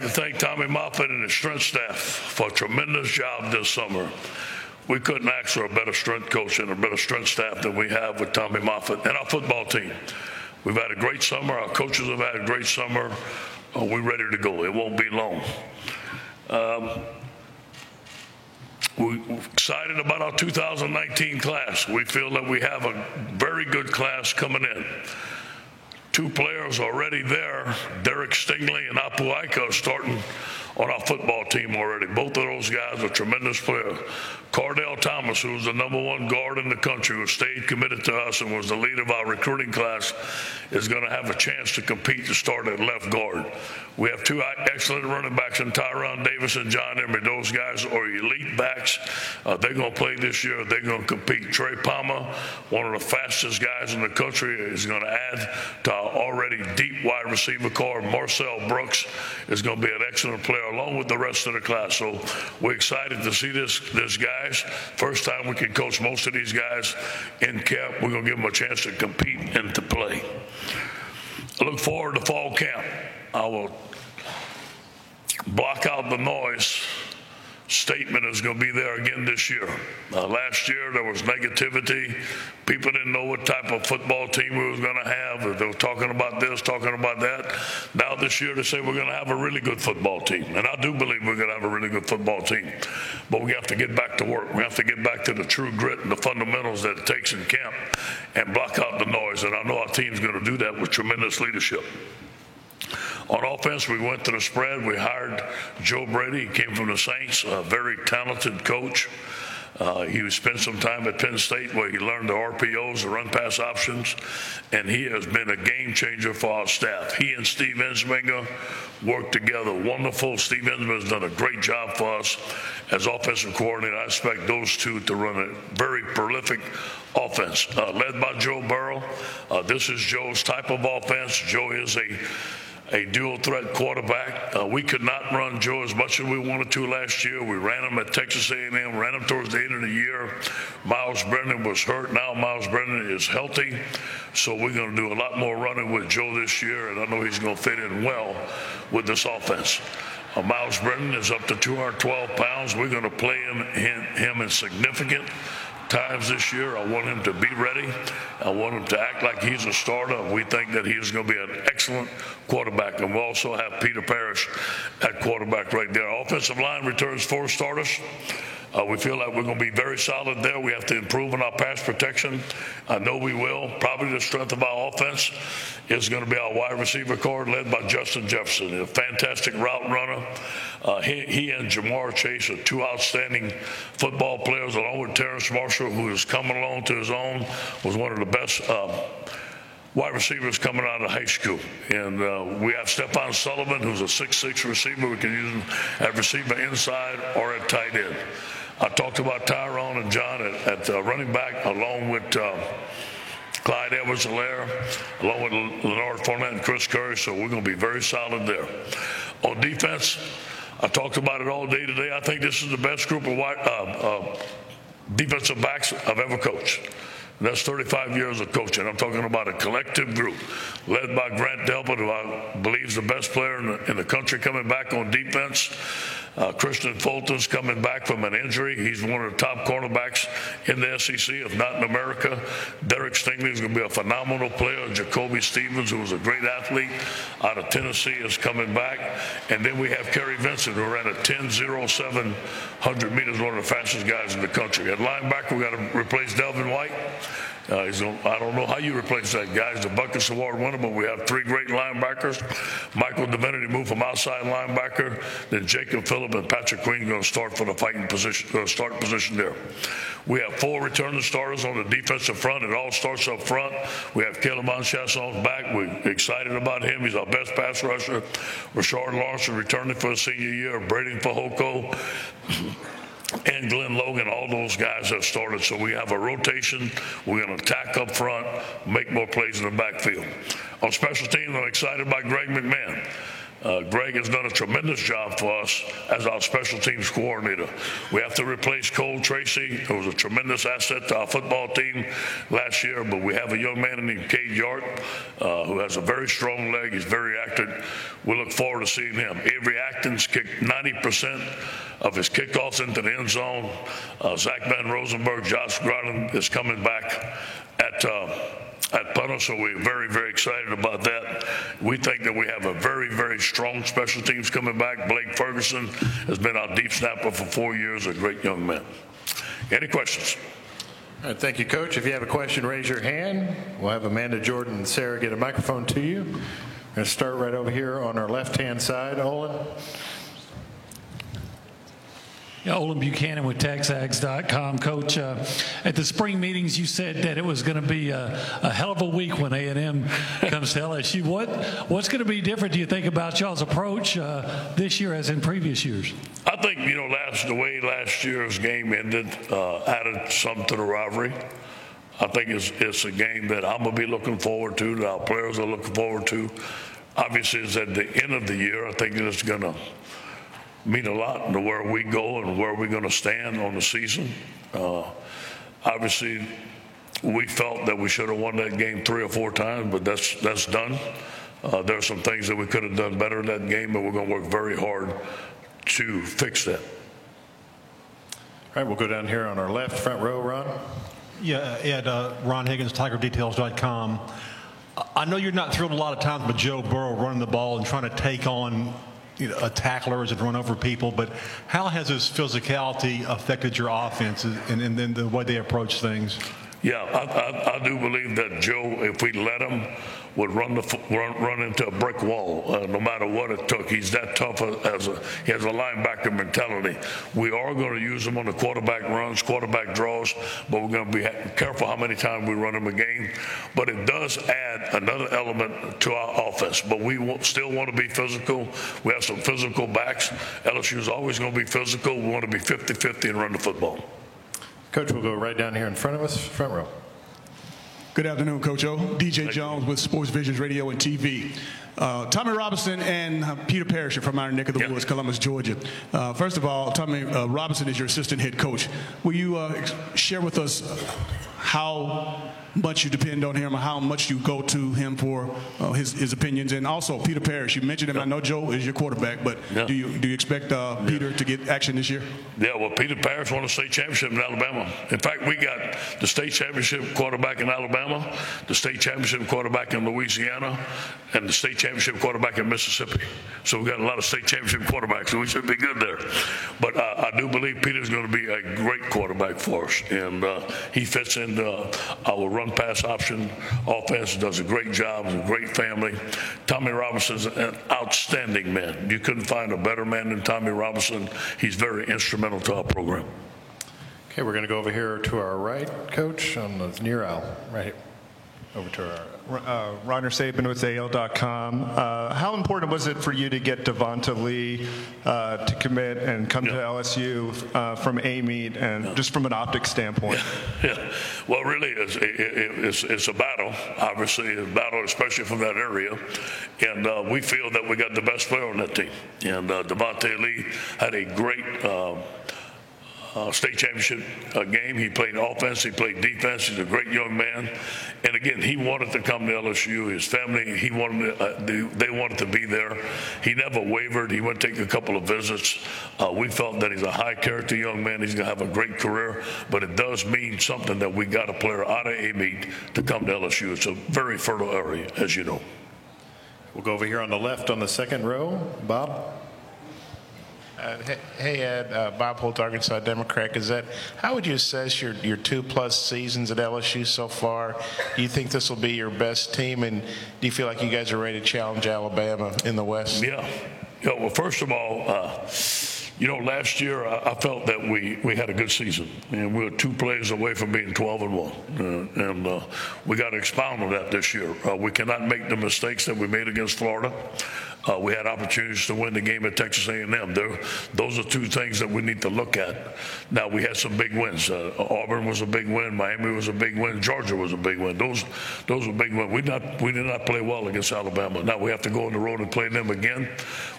to thank Tommy Moffitt and his strength staff for a tremendous job this summer. We couldn't ask for a better strength coach and a better strength staff than we have with Tommy Moffitt and our football team. We've had a great summer. Our coaches have had a great summer. Uh, we're ready to go. It won't be long. Um, we're excited about our 2019 class. We feel that we have a very good class coming in. Two players already there, Derek Stingley and Apu Ika, starting on our football team already. Both of those guys are tremendous players. Kardell Thomas, who was the number one guard in the country, who stayed committed to us and was the leader of our recruiting class, is going to have a chance to compete to start at left guard. We have two excellent running backs in Tyrion Davis and John Emery. Those guys are elite backs. Uh, they're going to play this year. They're going to compete. Trey Palmer, one of the fastest guys in the country, is going to add to our already deep wide receiver core. Marcel Brooks is going to be an excellent player along with the rest of the class. So we're excited to see this, this guys. First time we can coach most of these guys in camp. We're going to give them a chance to compete and to play. I look forward to fall camp. I will block out the noise statement is going to be there again this year. Uh, last year there was negativity. People didn't know what type of football team we was going to have. They were talking about this, talking about that. Now this year they say we're going to have a really good football team, and I do believe we're going to have a really good football team. But we have to get back to work. We have to get back to the true grit and the fundamentals that it takes in camp, and block out the noise. And I know our team's going to do that with tremendous leadership. On offense, we went to the spread. We hired Joe Brady. He came from the Saints, a very talented coach. Uh, he spent some time at Penn State where he learned the RPOs, the run pass options, and he has been a game changer for our staff. He and Steve Ensminger worked together wonderful. Steve Ensminger has done a great job for us as offensive coordinator. I expect those two to run a very prolific offense, uh, led by Joe Burrow. Uh, this is Joe's type of offense. Joe is a a dual threat quarterback. Uh, we could not run Joe as much as we wanted to last year. We ran him at Texas A&M, ran him towards the end of the year. Myles Brennan was hurt. Now Myles Brennan is healthy, so we're going to do a lot more running with Joe this year, and I know he's going to fit in well with this offense. Uh, Myles Brennan is up to 212 pounds. We're going to play him, him, him in significant times this year. I want him to be ready. I want him to act like he's a starter. We think that he's going to be an excellent quarterback. And we also have Peter Parrish at quarterback right there. Offensive line returns four starters. Uh, we feel like we're going to be very solid there. We have to improve on our pass protection. I know we will. Probably the strength of our offense is going to be our wide receiver core led by Justin Jefferson, a fantastic route runner. Uh, he, he, and Ja'Marr Chase are two outstanding football players, along with Terrace Marshall, who is coming along to his own, was one of the best. Uh, wide receivers coming out of high school. And uh, we have Stephen Sullivan, who's a 6'6 receiver. We can use him at receiver inside or at tight end. I talked about Tyrone and John at, at uh, running back, along with uh, Clyde Edwards-Helaire, along with Lanard Fournette and Chris Curry. So we're going to be very solid there. On defense, I talked about it all day today. I think this is the best group of uh, uh defensive backs I've ever coached. That's 35 years of coaching. I'm talking about a collective group led by Grant Delpit, who I believe is the best player in the, in the country coming back on defense. Uh, Kristian Fulton's coming back from an injury. He's one of the top cornerbacks in the SEC, if not in America. Derek Stingley is going to be a phenomenal player. Jacoby Stevens, who was a great athlete out of Tennessee, is coming back. And then we have Kerry Vincent, who ran a 10.07 100 meters, one of the fastest guys in the country. At linebacker, we got to replace Devin White. Uh, I don't know how you replace that guy. He's a Butkus Award winner, but we have three great linebackers. Michael Divinity moved from outside linebacker. Then Jacob Phillip and Patrick Queen going to start for the fighting position, uh, start position there. We have four returning starters on the defensive front. It all starts up front. We have K'Lavon Chaisson back. We're excited about him. He's our best pass rusher. Rashard Lawrence returning for a senior year. Breiden Fehoko and Glenn Logan, all those guys have started. So we have a rotation. We're going to attack up front, make more plays in the backfield. On special teams, I'm excited by Greg McMahon. Uh, Greg has done a tremendous job for us as our special teams coordinator. We have to replace Cole Tracy, who was a tremendous asset to our football team last year, but we have a young man named Cade York uh, who has a very strong leg. He's very active. We look forward to seeing him. Avery Atkins kicked 90% of his kickoffs into the end zone. Uh, Zach Von Rosenberg, Josh Growden is coming back at uh, at punter, so we're very, very excited about that. We think that we have a very, very strong special teams coming back. Blake Ferguson has been our deep snapper for four years, a great young man. Any questions? All right, thank you, Coach. If you have a question, raise your hand. We'll have Amanda Jordan and Sarah get a microphone to you. We're going to start right over here on our left-hand side. Olin. Yeah, Olin Buchanan with TexAgs.com. Coach, uh, at the spring meetings, you said that it was going to be a, a, hell of a week when A&M comes to LSU. What What's going to be different, do you think, about y'all's approach uh, this year as in previous years? I think, you know, last the way last year's game ended uh, added some to the rivalry. I think it's, it's a game that I'm going to be looking forward to, that our players are looking forward to. Obviously, it's at the end of the year. I think it's going to mean a lot to where we go and where we're going to stand on the season. Uh, obviously, we felt that we should have won that game three or four times, but that's that's done. Uh, there are some things that we could have done better in that game, but we're going to work very hard to fix that. All right, we'll go down here on our left, front row, Ron. Yeah, Ed, uh, Ron Higgins, TigerDetails.com. I know you're not thrilled a lot of times with Joe Burrow running the ball and trying to take on you know, tacklers and run over people, but how has his physicality affected your offense and, and then the way they approach things? Yeah, I, I, I, do believe that Joe, if we let him, would run the run, run into a brick wall, uh, no matter what it took. He's that tough as a he has a linebacker mentality. We are going to use him on the quarterback runs, quarterback draws, but we're going to be careful how many times we run him a game. But it does add another element to our offense. But we still want to be physical. We have some physical backs. LSU is always going to be physical. We want to be 50-50 and run the football. Coach, we'll go right down here in front of us, front row. Good afternoon, Coach O. DJ Jones with Sports Visions Radio and TV. Uh, Tommy Robinson and uh, Peter Parrish are from our neck of the yep. woods, Columbus, Georgia. Uh, first of all, Tommy uh, Robinson is your assistant head coach. Will you uh, share with us how much you depend on him or how much you go to him for uh, his, his opinions. And also, Peter Parrish, you mentioned him. Yeah. I know Joe is your quarterback, but yeah. do you do you expect uh, Peter to get action this year? Yeah, well, Peter Parrish won a state championship in Alabama. In fact, we got the state championship quarterback in Alabama, the state championship quarterback in Louisiana, and the state championship quarterback in Mississippi. So we've got a lot of state championship quarterbacks, so we should be good there. But uh, I do believe Peter's going to be a great quarterback for us, and uh, he fits into our run pass option offense, does a great job, a great family. Tommy Robinson's an outstanding man. You couldn't find a better man than Tommy Robinson. He's very instrumental to our program. Okay, we're going to go over here to our right, Coach, on the near aisle, right here over to our. Uh, Saban with AL.com. Uh, how important was it for you to get Devonta Lee uh, to commit and come yeah. to LSU uh, from Amite and yeah. just from an optics standpoint? Yeah. yeah. Well, really, it's, it, it's, it's, a battle, obviously, a battle, especially from that area. And uh, we feel that we got the best player on that team. And uh, Devonta Lee had a great uh, state championship uh, game. He played offense, he played defense. He's a great young man. And again, he wanted to come to LSU. His family, he wanted, uh, they, they, wanted to be there. He never wavered. He went to take a couple of visits. Uh, we felt that he's a high character young man. He's going to have a great career. But it does mean something that we got a player out of Amite to come to LSU. It's a very fertile area, as you know. We'll go over here on the left on the second row. Bob? Uh, hey, Ed, uh, Bob Holt, Arkansas Democrat Gazette. How would you assess your, your two plus seasons at LSU so far? Do you think this will be your best team, and do you feel like you guys are ready to challenge Alabama in the West? Yeah. yeah well, first of all, uh, you know, last year I, I, felt that we, we had a good season, and we were two plays away from being 12 and one, uh, and uh, we got to expound on that this year. Uh, we cannot make the mistakes that we made against Florida. Uh, we had opportunities to win the game at Texas A&M. There, those are two things that we need to look at. Now we had some big wins. Uh, Auburn was a big win. Miami was a big win. Georgia was a big win. Those those were big wins. We not we did not play well against Alabama. Now we have to go on the road and play them again.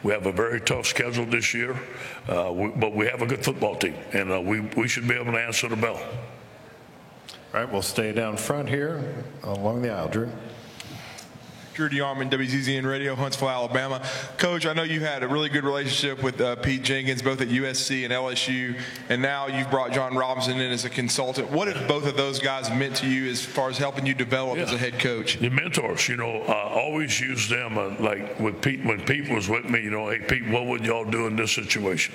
We have a very tough schedule this year, uh, we, but we have a good football team, and uh, we we should be able to answer the bell. All right, we'll stay down front here along the aisle. Drew. Drew DeArmond, WZZN Radio, Huntsville, Alabama. Coach, I know you had a really good relationship with uh, Pete Jenkins, both at USC and LSU, and now you've brought John Robinson in as a consultant. What have both of those guys meant to you as far as helping you develop Yeah. as a head coach? The mentors, you know, I always use them. Uh, like with Pete, when Pete was with me, you know, hey Pete, what would y'all do in this situation?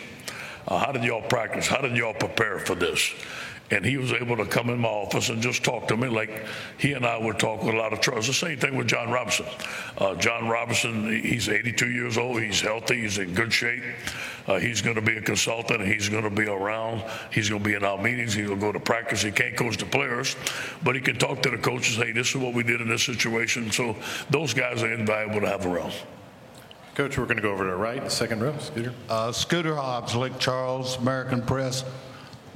Uh, how did y'all practice? How did y'all prepare for this? And he was able to come in my office and just talk to me like he and I would talk with a lot of trust. The same thing with John Robinson. Uh, John Robinson, he's 82 years old. He's healthy. He's in good shape. Uh, he's going to be a consultant. He's going to be around. He's going to be in our meetings. He'll go to practice. He can't coach the players, but he can talk to the coaches. Hey, this is what we did in this situation. So those guys are invaluable to have around. Coach, we're going to go over to the right, second row. Scooter. Uh, Scooter Hobbs, Lake Charles, American Press.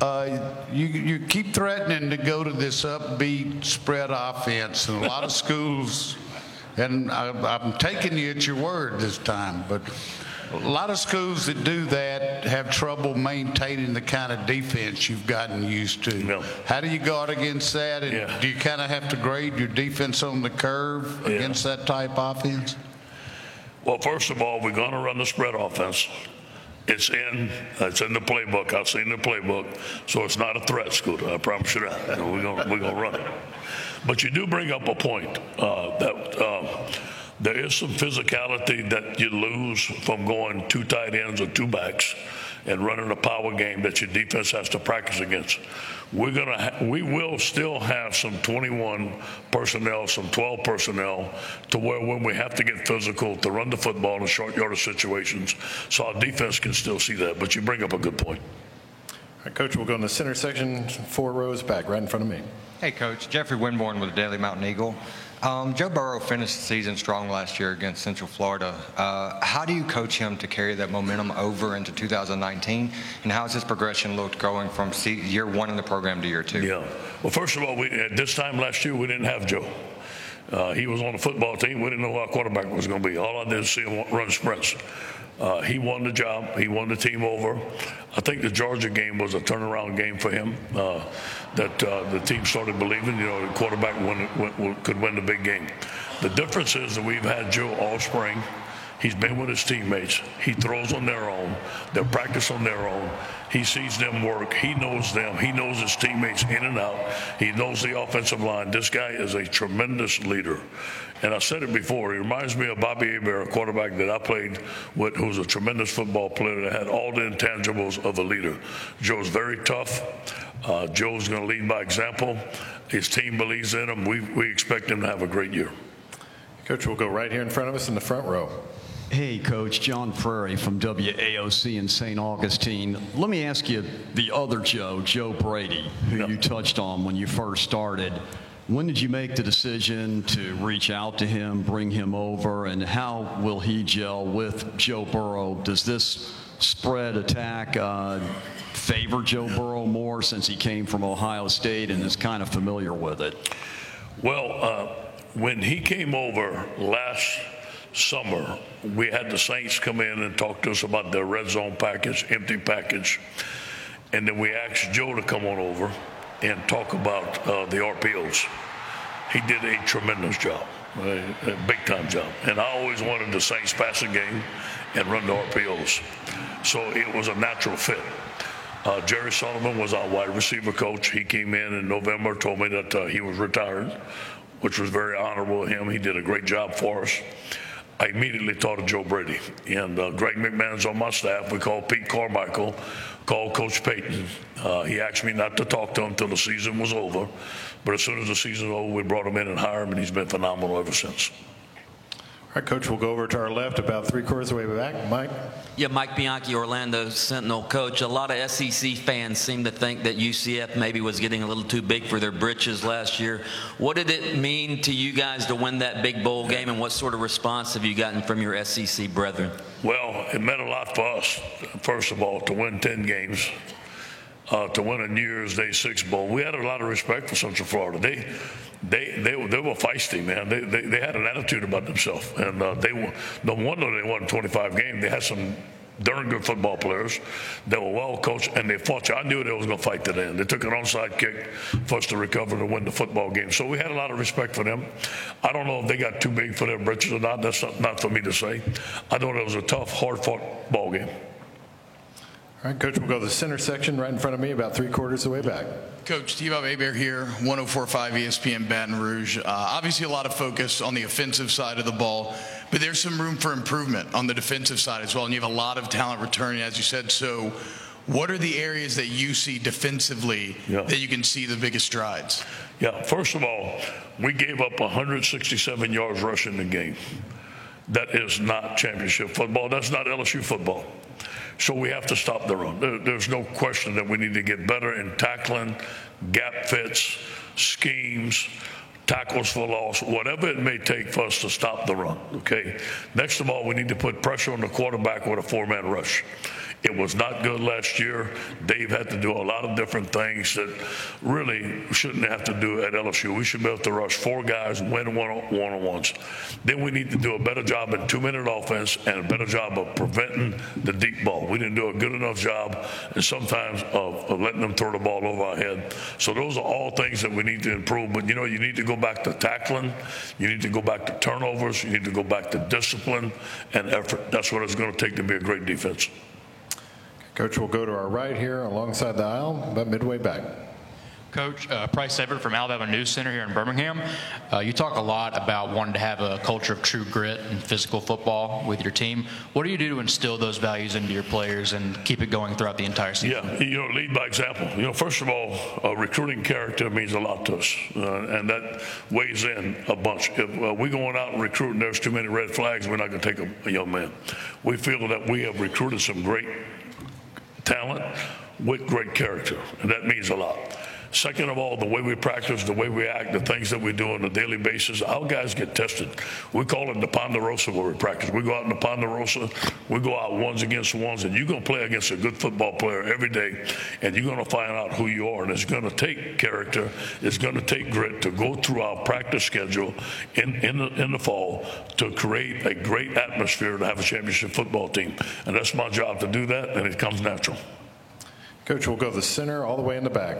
Uh, you, you keep threatening to go to this upbeat spread offense, and a lot of schools, and I, I'm taking you at your word this time, but a lot of schools that do that have trouble maintaining the kind of defense you've gotten used to. Yeah. How do you guard against that? And Yeah. do you kind of have to grade your defense on the curve Yeah. against that type offense? Well, first of all, we're going to run the spread offense. It's in. It's in the playbook. I've seen the playbook, so it's not a threat, Scooter. I promise you that. We're going we're to run it. But you do bring up a point uh, that uh, there is some physicality that you lose from going two tight ends or two backs and running a power game that your defense has to practice against. We're gonna, ha- we will still have some 21 personnel, some 12 personnel, to where when we have to get physical to run the football in short yardage situations, so our defense can still see that. But you bring up a good point. All right, Coach, we'll go in the center section, four rows back, right in front of me. Hey, Coach. Jeffrey Winborn with the Daily Mountain Eagle. Um, Joe Burrow finished the season strong last year against Central Florida. Uh, how do you coach him to carry that momentum over into 2019? And how has his progression looked going from year one in the program to year two? Yeah. Well, first of all, we, at this time last year, we didn't have Joe. Uh, he was on the football team. We didn't know who our quarterback was going to be. All I did was see him run sprints. Uh, he won the job. He won the team over. I think the Georgia game was a turnaround game for him. Uh, that uh, the team started believing, you know, the quarterback win, win, could win the big game. The difference is that we've had Joe all spring. He's been with his teammates. He throws on their own. They practice on their own. He sees them work. He knows them. He knows his teammates in and out. He knows the offensive line. This guy is a tremendous leader. And I said it before. He reminds me of Bobby Hebert, a quarterback that I played with, who was a tremendous football player that had all the intangibles of a leader. Joe's very tough. Uh, Joe's going to lead by example. His team believes in him. We, we expect him to have a great year. Coach, we'll go right here in front of us in the front row. Hey, Coach, John Prairie from WAOC in St. Augustine. Let me ask you the other Joe, Joe Brady, who you touched on when you first started. When did you make the decision to reach out to him, bring him over, and how will he gel with Joe Burrow? Does this spread attack uh, favor Joe Burrow more since he came from Ohio State and is kind of familiar with it? Well, uh, when he came over last summer, we had the Saints come in and talk to us about their red zone package, empty package. And then we asked Joe to come on over and talk about uh, the RPOs. He did a tremendous job, a, a big time job. And I always wanted the Saints passing game and run the RPOs. So it was a natural fit. Uh, Jerry Sullivan was our wide receiver coach. He came in in November, told me that uh, he was retired, which was very honorable of him. He did a great job for us. I immediately thought of Joe Brady. And uh, Greg McMahon's on my staff. We called Pete Carmichael, called Coach Payton. Uh, he asked me not to talk to him until the season was over. But as soon as the season was over, we brought him in and hired him, and he's been phenomenal ever since. All right, Coach, we'll go over to our left, about three quarters of the way back. Mike? Yeah, Mike Bianchi, Orlando Sentinel coach. A lot of SEC fans seem to think that UCF maybe was getting a little too big for their britches last year. What did it mean to you guys to win that big bowl game, and what sort of response have you gotten from your SEC brethren? Well, it meant a lot for us, first of all, to win 10 games, uh, to win a New Year's Day Six Bowl. We had a lot of respect for Central Florida. They, they, they, they were feisty, man. They, they, they had an attitude about themselves, and uh, they no wonder they won 25 games. They had some darn good football players. They were well coached, and they fought. I knew they was going to fight to the end. They took an onside kick for us to recover to win the football game. So we had a lot of respect for them. I don't know if they got too big for their britches or not. That's not, not for me to say. I thought it was a tough, hard-fought ball game. All right, Coach, we'll go to the center section right in front of me, about three quarters of the way back. Coach Steve Abear here, 1045 ESPN Baton Rouge. Uh, obviously, a lot of focus on the offensive side of the ball, but there's some room for improvement on the defensive side as well. And you have a lot of talent returning, as you said. So, what are the areas that you see defensively Yeah. that you can see the biggest strides? Yeah, first of all, we gave up 167 yards rushing the game. That is not championship football. That's not LSU football. So we have to stop the run. There- there's no question that we need to get better in tackling, gap fits, schemes, tackles for loss, whatever it may take for us to stop the run. Okay. Next of all, we need to put pressure on the quarterback with a four-man rush. It was not good last year. Dave had to do a lot of different things that really shouldn't have to do at LSU. We should be able to rush four guys, win one on ones. Then we need to do a better job in two minute offense and a better job of preventing the deep ball. We didn't do a good enough job, and sometimes of, of letting them throw the ball over our head. So those are all things that we need to improve. But you know, you need to go back to tackling, you need to go back to turnovers, you need to go back to discipline and effort. That's what it's going to take to be a great defense. Coach, we'll go to our right here alongside the aisle, about midway back. Coach, uh, Price Everett from Alabama News Center here in Birmingham. Uh, you talk a lot about wanting to have a culture of true grit and physical football with your team. What do you do to instill those values into your players and keep it going throughout the entire season? Yeah, you know, lead by example. You know, first of all, uh, recruiting character means a lot to us, uh, and that weighs in a bunch. If uh, we going out and recruiting, there's too many red flags. We're not going to take a, a young man. We feel that we have recruited some great talent with great character, and that means a lot. Second of all, the way we practice, the way we act, the things that we do on a daily basis, our guys get tested. We call it the Ponderosa where we practice. We go out in the Ponderosa, we go out ones against ones, and you're going to play against a good football player every day, and you're going to find out who you are. And it's going to take character, it's going to take grit to go through our practice schedule in, in, the, in the fall to create a great atmosphere to have a championship football team. And that's my job to do that, and it comes natural. Coach, we'll go the center all the way in the back.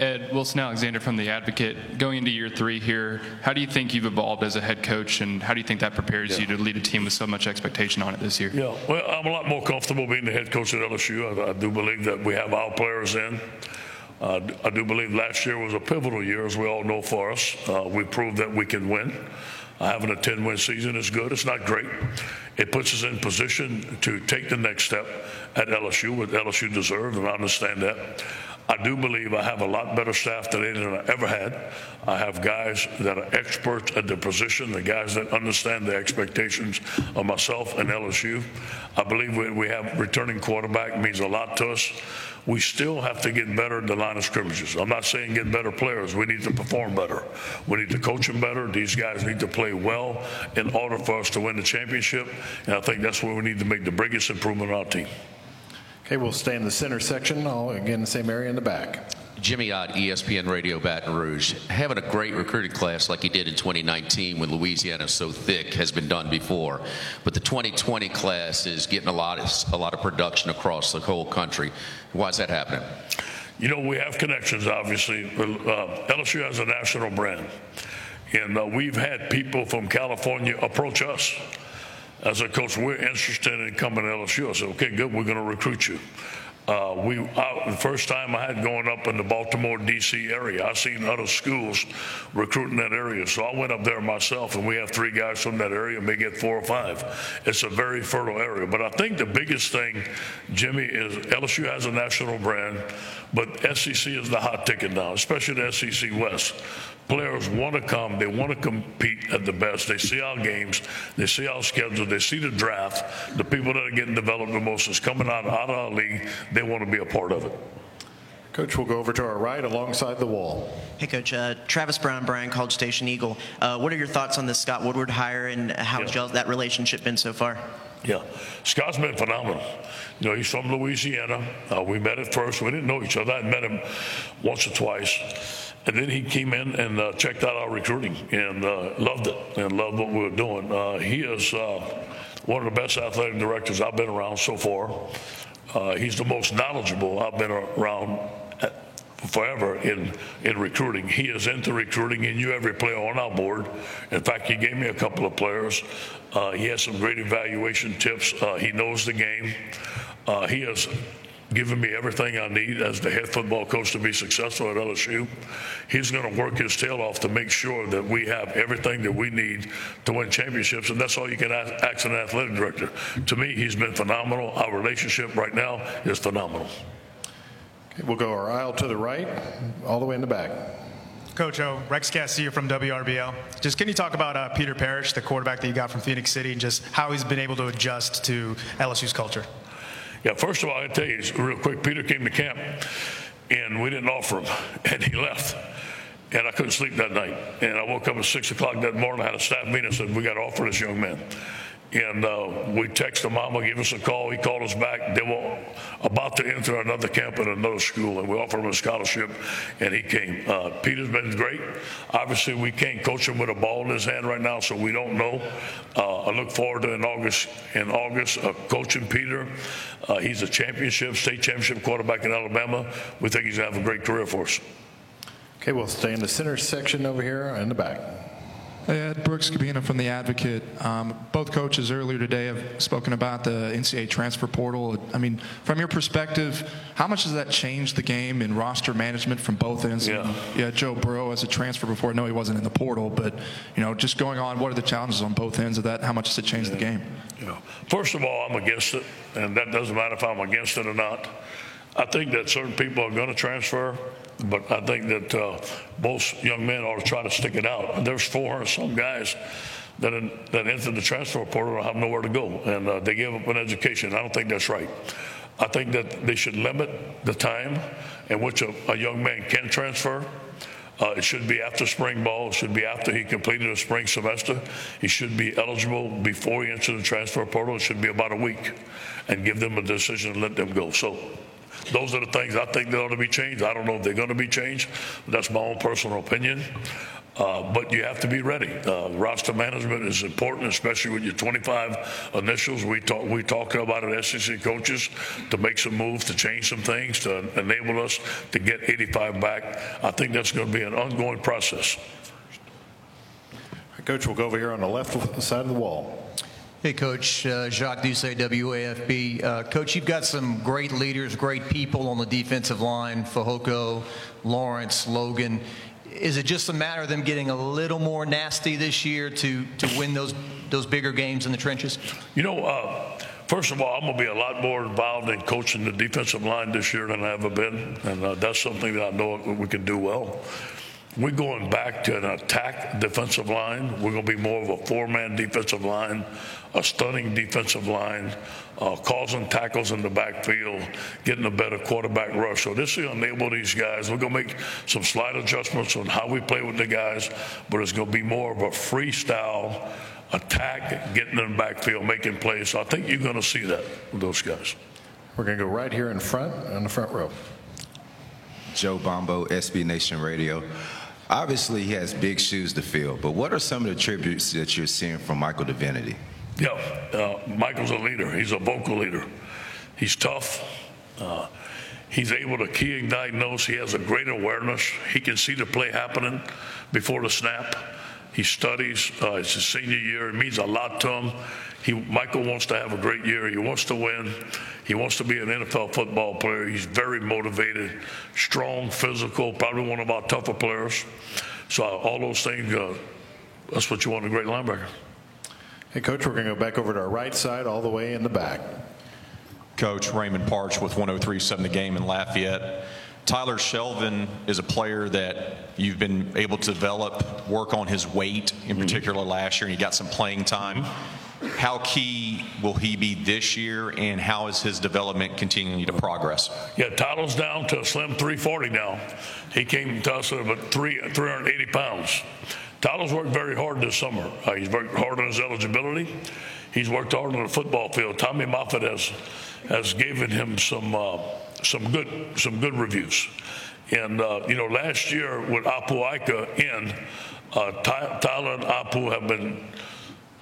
Ed Wilson Alexander from The Advocate. Going into year three here, how do you think you've evolved as a head coach, and how do you think that prepares you to lead a team with so much expectation on it this year? Yeah, well, I'm a lot more comfortable being the head coach at LSU. I, I do believe that we have our players in. Uh, I do believe last year was a pivotal year, as we all know for us. Uh, we proved that we can win. Uh, having a 10 win season is good. It's not great. It puts us in position to take the next step at LSU, what LSU deserves, and I understand that. I do believe I have a lot better staff today than I ever had. I have guys that are experts at their position, the guys that understand the expectations of myself and LSU. I believe we, we have returning quarterback means a lot to us. We still have to get better at the line of scrimmages. I'm not saying get better players. We need to perform better. We need to coach them better. These guys need to play well in order for us to win the championship. And I think that's where we need to make the biggest improvement on our team. Okay, we'll stay in the center section, all again, the same area in the back. Jimmy Ott, ESPN Radio Baton Rouge. Having a great recruiting class like you did in 2019 when Louisiana is so thick has been done before. But the 2020 class is getting a lot of, a lot of production across the whole country. Why is that happening? You know, we have connections, obviously. Uh, LSU has a national brand. And uh, we've had people from California approach us. As said, coach, we're interested in coming to LSU. I said, okay, good, we're going to recruit you. Uh, we I, the first time I had going up in the Baltimore D.C. area, I seen other schools recruiting that area, so I went up there myself, and we have three guys from that area, may get four or five. It's a very fertile area, but I think the biggest thing, Jimmy, is LSU has a national brand, but SEC is the hot ticket now, especially the SEC West. Players want to come. They want to compete at the best. They see our games. They see our schedule. They see the draft. The people that are getting developed the most is coming out, out of our league. They want to be a part of it. Coach, we'll go over to our right alongside the wall. Hey, Coach. Uh, Travis Brown, Bryan, College Station Eagle. Uh, what are your thoughts on the Scott Woodward hire, and how has that relationship been so far? Yeah, Scott's been phenomenal. You know, he's from Louisiana. Uh, we met at first. We didn't know each other. I met him once or twice. And then he came in and uh, checked out our recruiting and uh, loved it and loved what we were doing. Uh, he is uh, one of the best athletic directors I've been around so far. Uh, he's the most knowledgeable I've been around forever in, in recruiting. He is into recruiting. He knew every player on our board. In fact, he gave me a couple of players. Uh, he has some great evaluation tips. Uh, he knows the game. Uh, he has given me everything I need as the head football coach to be successful at LSU. He's going to work his tail off to make sure that we have everything that we need to win championships, and that's all you can ask an athletic director. To me, he's been phenomenal. Our relationship right now is phenomenal. Okay, we'll go our aisle to the right, all the way in the back. Coach O, Rex Castillo from WRBL. Just can you talk about uh, Peter Parrish, the quarterback that you got from Phenix City, and just how he's been able to adjust to LSU's culture? Yeah, first of all, I tell you real quick. Peter came to camp, and we didn't offer him, and he left. And I couldn't sleep that night. And I woke up at six o'clock that morning. I had a staff meeting. and said, "We got to offer this young man." And uh, we texted Mama, give us a call. He called us back. They were about to enter another camp at another school, and we offered him a scholarship, and he came. Uh, Peter's been great. Obviously, we can't coach him with a ball in his hand right now, so we don't know. Uh, I look forward to in August, in August, uh, coaching Peter. Uh, he's a championship, state championship quarterback in Alabama. We think he's to have a great career for us. Okay, we'll stay in the center section over here in the back. Ed Brooks Kubena from The Advocate. Um, both coaches earlier today have spoken about the NCAA transfer portal. I mean, from your perspective, how much has that changed the game in roster management from both ends? Yeah. yeah, Joe Burrow as a transfer before. I know he wasn't in the portal, but, you know, just going on, what are the challenges on both ends of that? How much has it changed yeah. the game? Yeah. First of all, I'm against it, and that doesn't matter if I'm against it or not. I think that certain people are going to transfer, but I think that uh, most young men ought to try to stick it out. There's 400 some guys that in, that enter the transfer portal and have nowhere to go, and uh, they give up an education. I don't think that's right. I think that they should limit the time in which a, a young man can transfer. Uh, it should be after spring ball. It should be after he completed a spring semester. He should be eligible before he enters the transfer portal. It should be about a week, and give them a decision and let them go. So those are the things I think that ought to be changed. I don't know if they're going to be changed. That's my own personal opinion. Uh, but you have to be ready. Uh, roster management is important, especially with your 25 initials. We talk we talked about it, SEC coaches, to make some moves, to change some things, to enable us to get 85 back. I think that's going to be an ongoing process. Coach, we'll go over here on the left side of the wall. Hey, Coach. Uh, Jacques Doucet, WAFB. Uh, Coach, you've got some great leaders, great people on the defensive line, Fehoko, Lawrence, Logan. Is it just a matter of them getting a little more nasty this year to, to win those, those bigger games in the trenches? You know, uh, First of all, I'm going to be a lot more involved in coaching the defensive line this year than I ever been, and uh, that's something that I know we can do well. We're going back to an attack defensive line. We're going to be more of a four-man defensive line, a stunning defensive line, uh, causing tackles in the backfield, getting a better quarterback rush. So this will enable these guys. We're going to make some slight adjustments on how we play with the guys, but it's going to be more of a freestyle attack, getting in the backfield, making plays. So I think you're going to see that with those guys. We're going to go right here in front, in the front row. Joe Bombo, SB Nation Radio. Obviously, he has big shoes to fill, but what are some of the tributes that you're seeing from Michael Divinity? Yeah, uh, Michael's a leader. He's a vocal leader. He's tough. Uh, he's able to key and diagnose. He has a great awareness. He can see the play happening before the snap. He studies. Uh, it's his senior year. It means a lot to him. He, Michael wants to have a great year. He wants to win. He wants to be an NFL football player. He's very motivated, strong, physical, probably one of our tougher players. So all those things, uh, that's what you want in a great linebacker. Hey, Coach, we're going to go back over to our right side, all the way in the back. Coach Raymond Parch with 103.7 The Game in Lafayette. Tyler Shelvin is a player that you've been able to develop, work on his weight in mm-hmm. particular last year, and he got some playing time. Mm-hmm. How key will he be this year, and how is his development continuing to progress? Yeah, Tyler's down to a slim 340 now. He came to us at about three, 380 pounds. Tyler's worked very hard this summer. Uh, he's worked hard on his eligibility. He's worked hard on the football field. Tommy Moffitt has has given him some uh, some good some good reviews. And uh, you know, last year with Apu Ika in, uh, Ty- Tyler and Apu have been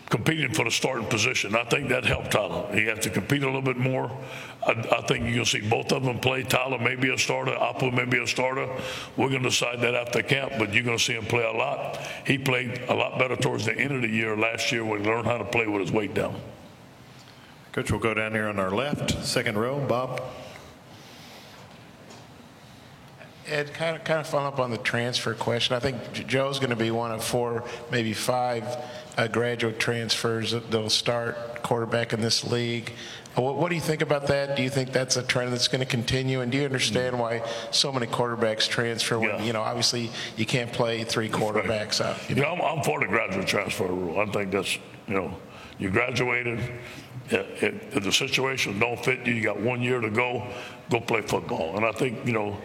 competing for the starting position. I think that helped Tyler. He has to compete a little bit more. I, I think you're going to see both of them play. Tyler may be a starter. Apu may be a starter. We're going to decide that after camp, but you're going to see him play a lot. He played a lot better towards the end of the year last year when he learned how to play with his weight down. Coach, we'll go down here on our left, second row. Bob. Ed, kind of, kind of follow up on the transfer question. I think Joe's going to be one of four, maybe five uh, graduate transfers that will start quarterback in this league. Uh, What, what do you think about that? Do you think that's a trend that's going to continue? And do you understand why so many quarterbacks transfer when, you know, obviously you can't play three quarterbacks out? You know, I'm, I'm for the graduate transfer rule. I think that's, you know, you graduated, i- i- if the situation don't fit you, you got one year to go, go play football. And I think, you know,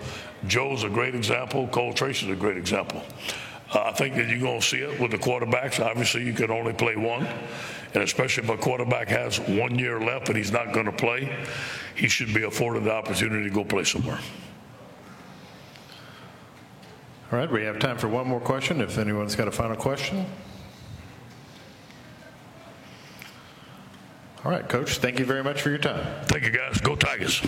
Joe's a great example, Cole Tracy's a great example. I think that you're going to see it with the quarterbacks. Obviously, you can only play one. And especially if a quarterback has one year left and he's not going to play, he should be afforded the opportunity to go play somewhere. All right, we have time for one more question if anyone's got a final question. All right, Coach, thank you very much for your time. Thank you, guys. Go Tigers.